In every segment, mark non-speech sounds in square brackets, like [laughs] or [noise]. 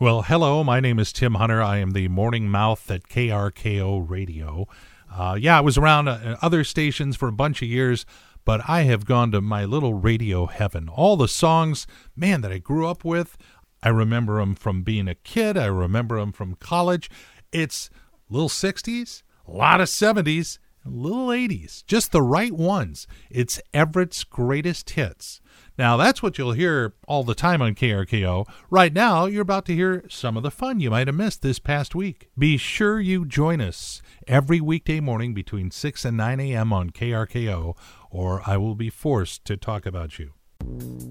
Well, hello. My name is Tim Hunter. I am the morning mouth at KRKO Radio. Uh, yeah, I was around uh, other stations for a bunch of years, but I have gone to my little radio heaven. All the songs, man, that I grew up with, I remember them from being a kid. I remember them from college. It's little 60s, a lot of 70s, little 80s, just the right ones. It's Everett's greatest hits. Now, that's what you'll hear all the time on KRKO. Right now, you're about to hear some of the fun you might have missed this past week. Be sure you join us every weekday morning between 6 and 9 a.m. on KRKO, or I will be forced to talk about you.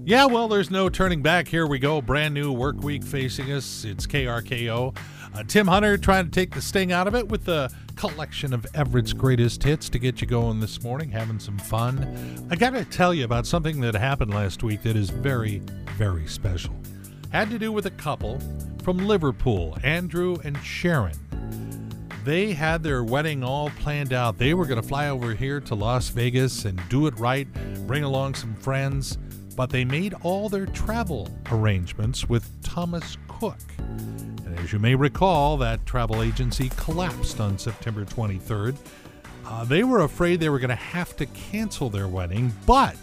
Yeah, well, there's no turning back. Here we go. Brand new work week facing us. It's KRKO. Uh, Tim Hunter trying to take the sting out of it with the collection of Everett's greatest hits to get you going this morning, having some fun. I got to tell you about something that happened last week that is very, very special. Had to do with a couple from Liverpool, Andrew and Sharon. They had their wedding all planned out. They were going to fly over here to Las Vegas and do it right, bring along some friends, but they made all their travel arrangements with Thomas Cook. And as you may recall, that travel agency collapsed on September 23rd. Uh, they were afraid they were going to have to cancel their wedding, but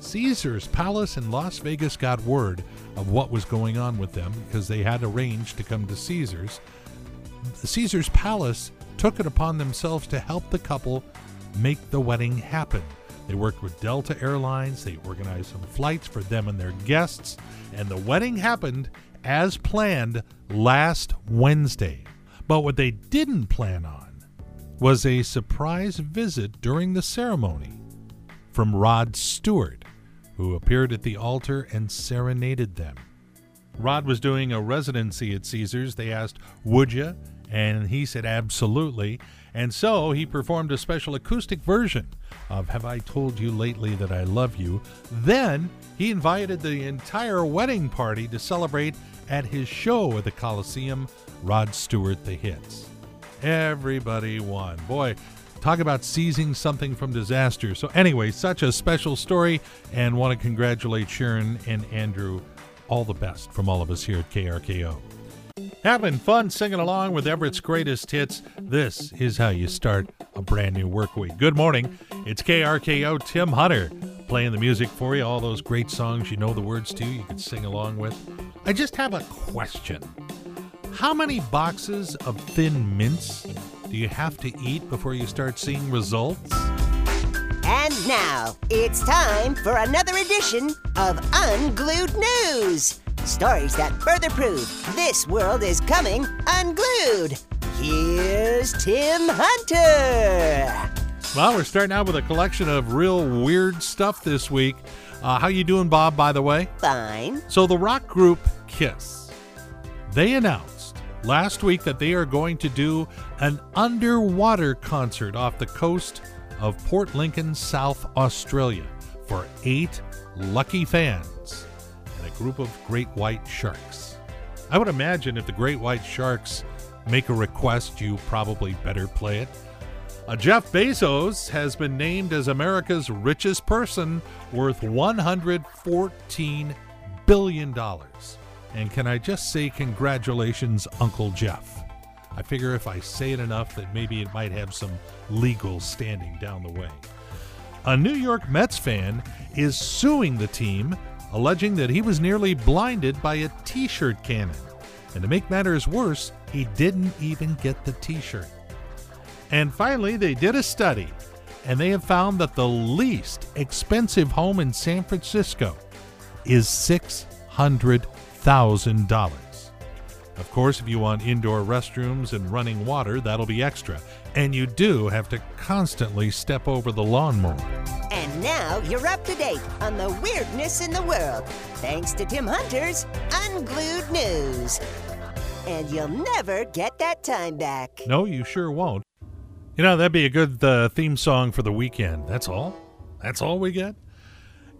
Caesar's Palace in Las Vegas got word of what was going on with them because they had arranged to come to Caesar's. Caesar's Palace took it upon themselves to help the couple make the wedding happen. They worked with Delta Airlines, they organized some flights for them and their guests, and the wedding happened as planned last Wednesday. But what they didn't plan on was a surprise visit during the ceremony from Rod Stewart, who appeared at the altar and serenaded them. Rod was doing a residency at Caesars. They asked, Would you? And he said, Absolutely. And so he performed a special acoustic version of Have I Told You Lately That I Love You. Then he invited the entire wedding party to celebrate at his show at the Coliseum, Rod Stewart The Hits. Everybody won. Boy, talk about seizing something from disaster. So, anyway, such a special story, and want to congratulate Sharon and Andrew. All the best from all of us here at KRKO. Having fun singing along with Everett's greatest hits. This is how you start a brand new work week. Good morning. It's KRKO Tim Hunter playing the music for you. All those great songs you know the words to, you can sing along with. I just have a question. How many boxes of thin mints do you have to eat before you start seeing results? And now it's time for another edition of Unglued News. Stories that further prove this world is coming unglued. Here's Tim Hunter. Well, we're starting out with a collection of real weird stuff this week. Uh, how you doing, Bob? By the way, Fine. so the rock group Kiss, they announced last week that they are going to do an underwater concert off the coast of Port Lincoln, South Australia, for eight lucky fans group of great white sharks. I would imagine if the great white sharks make a request, you probably better play it. Uh, Jeff Bezos has been named as America's richest person, worth $114 billion. And can I just say congratulations, Uncle Jeff? I figure if I say it enough that maybe it might have some legal standing down the way. A New York Mets fan is suing the team, alleging that he was nearly blinded by a t shirt cannon. And to make matters worse, he didn't even get the t shirt. And finally, they did a study, and they have found that the least expensive home in San Francisco is $600,000. Of course, if you want indoor restrooms and running water, that'll be extra. And you do have to constantly step over the lawnmower. And now you're up to date on the weirdness in the world, thanks to Tim Hunter's Unglued News. And you'll never get that time back. No, you sure won't. You know, that'd be a good uh, theme song for the weekend. That's all? That's all we get?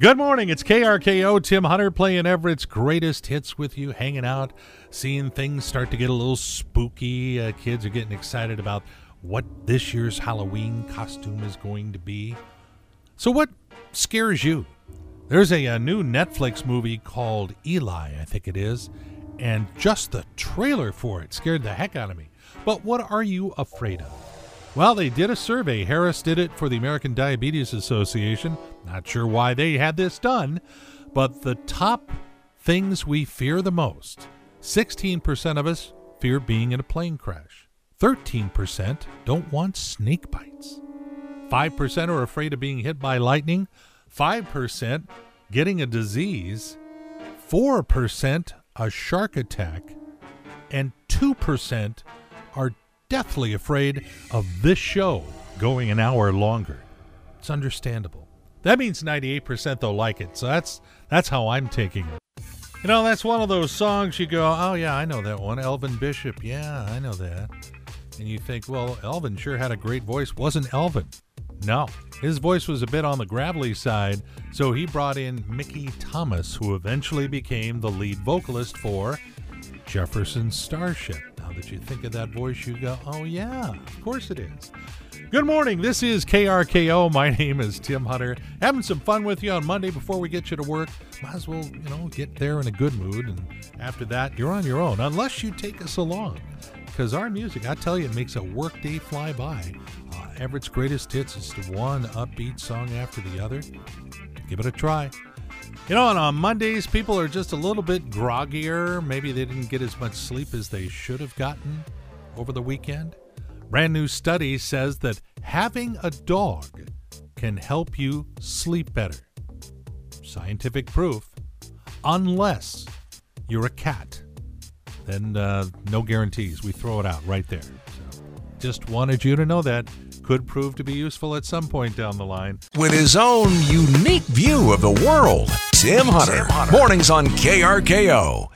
Good morning. It's KRKO. Tim Hunter playing Everett's greatest hits with you, hanging out, seeing things start to get a little spooky. Uh, kids are getting excited about what this year's Halloween costume is going to be. So, what scares you? There's a, a new Netflix movie called Eli, I think it is, and just the trailer for it scared the heck out of me. But what are you afraid of? Well, they did a survey. Harris did it for the American Diabetes Association. Not sure why they had this done, but the top things we fear the most 16% of us fear being in a plane crash, 13% don't want snake bites, 5% are afraid of being hit by lightning, 5% getting a disease, 4% a shark attack, and 2% are deathly afraid of this show going an hour longer. It's understandable. That means 98% though like it. So that's that's how I'm taking it. You know, that's one of those songs you go, "Oh yeah, I know that one. Elvin Bishop. Yeah, I know that." And you think, "Well, Elvin sure had a great voice. Wasn't Elvin?" No. His voice was a bit on the gravelly side, so he brought in Mickey Thomas, who eventually became the lead vocalist for Jefferson Starship. That you think of that voice, you go, oh, yeah, of course it is. Good morning. This is KRKO. My [laughs] name is Tim Hunter. Having some fun with you on Monday before we get you to work. Might as well, you know, get there in a good mood. And after that, you're on your own, unless you take us along. Because our music, I tell you, it makes a workday fly by. Uh, Everett's greatest hits is the one upbeat song after the other. Give it a try. You know, and on Mondays, people are just a little bit groggier. Maybe they didn't get as much sleep as they should have gotten over the weekend. Brand new study says that having a dog can help you sleep better. Scientific proof, unless you're a cat. Then uh, no guarantees. We throw it out right there. So just wanted you to know that. Could prove to be useful at some point down the line. With his own unique view of the world, Tim Hunter. Mornings on KRKO.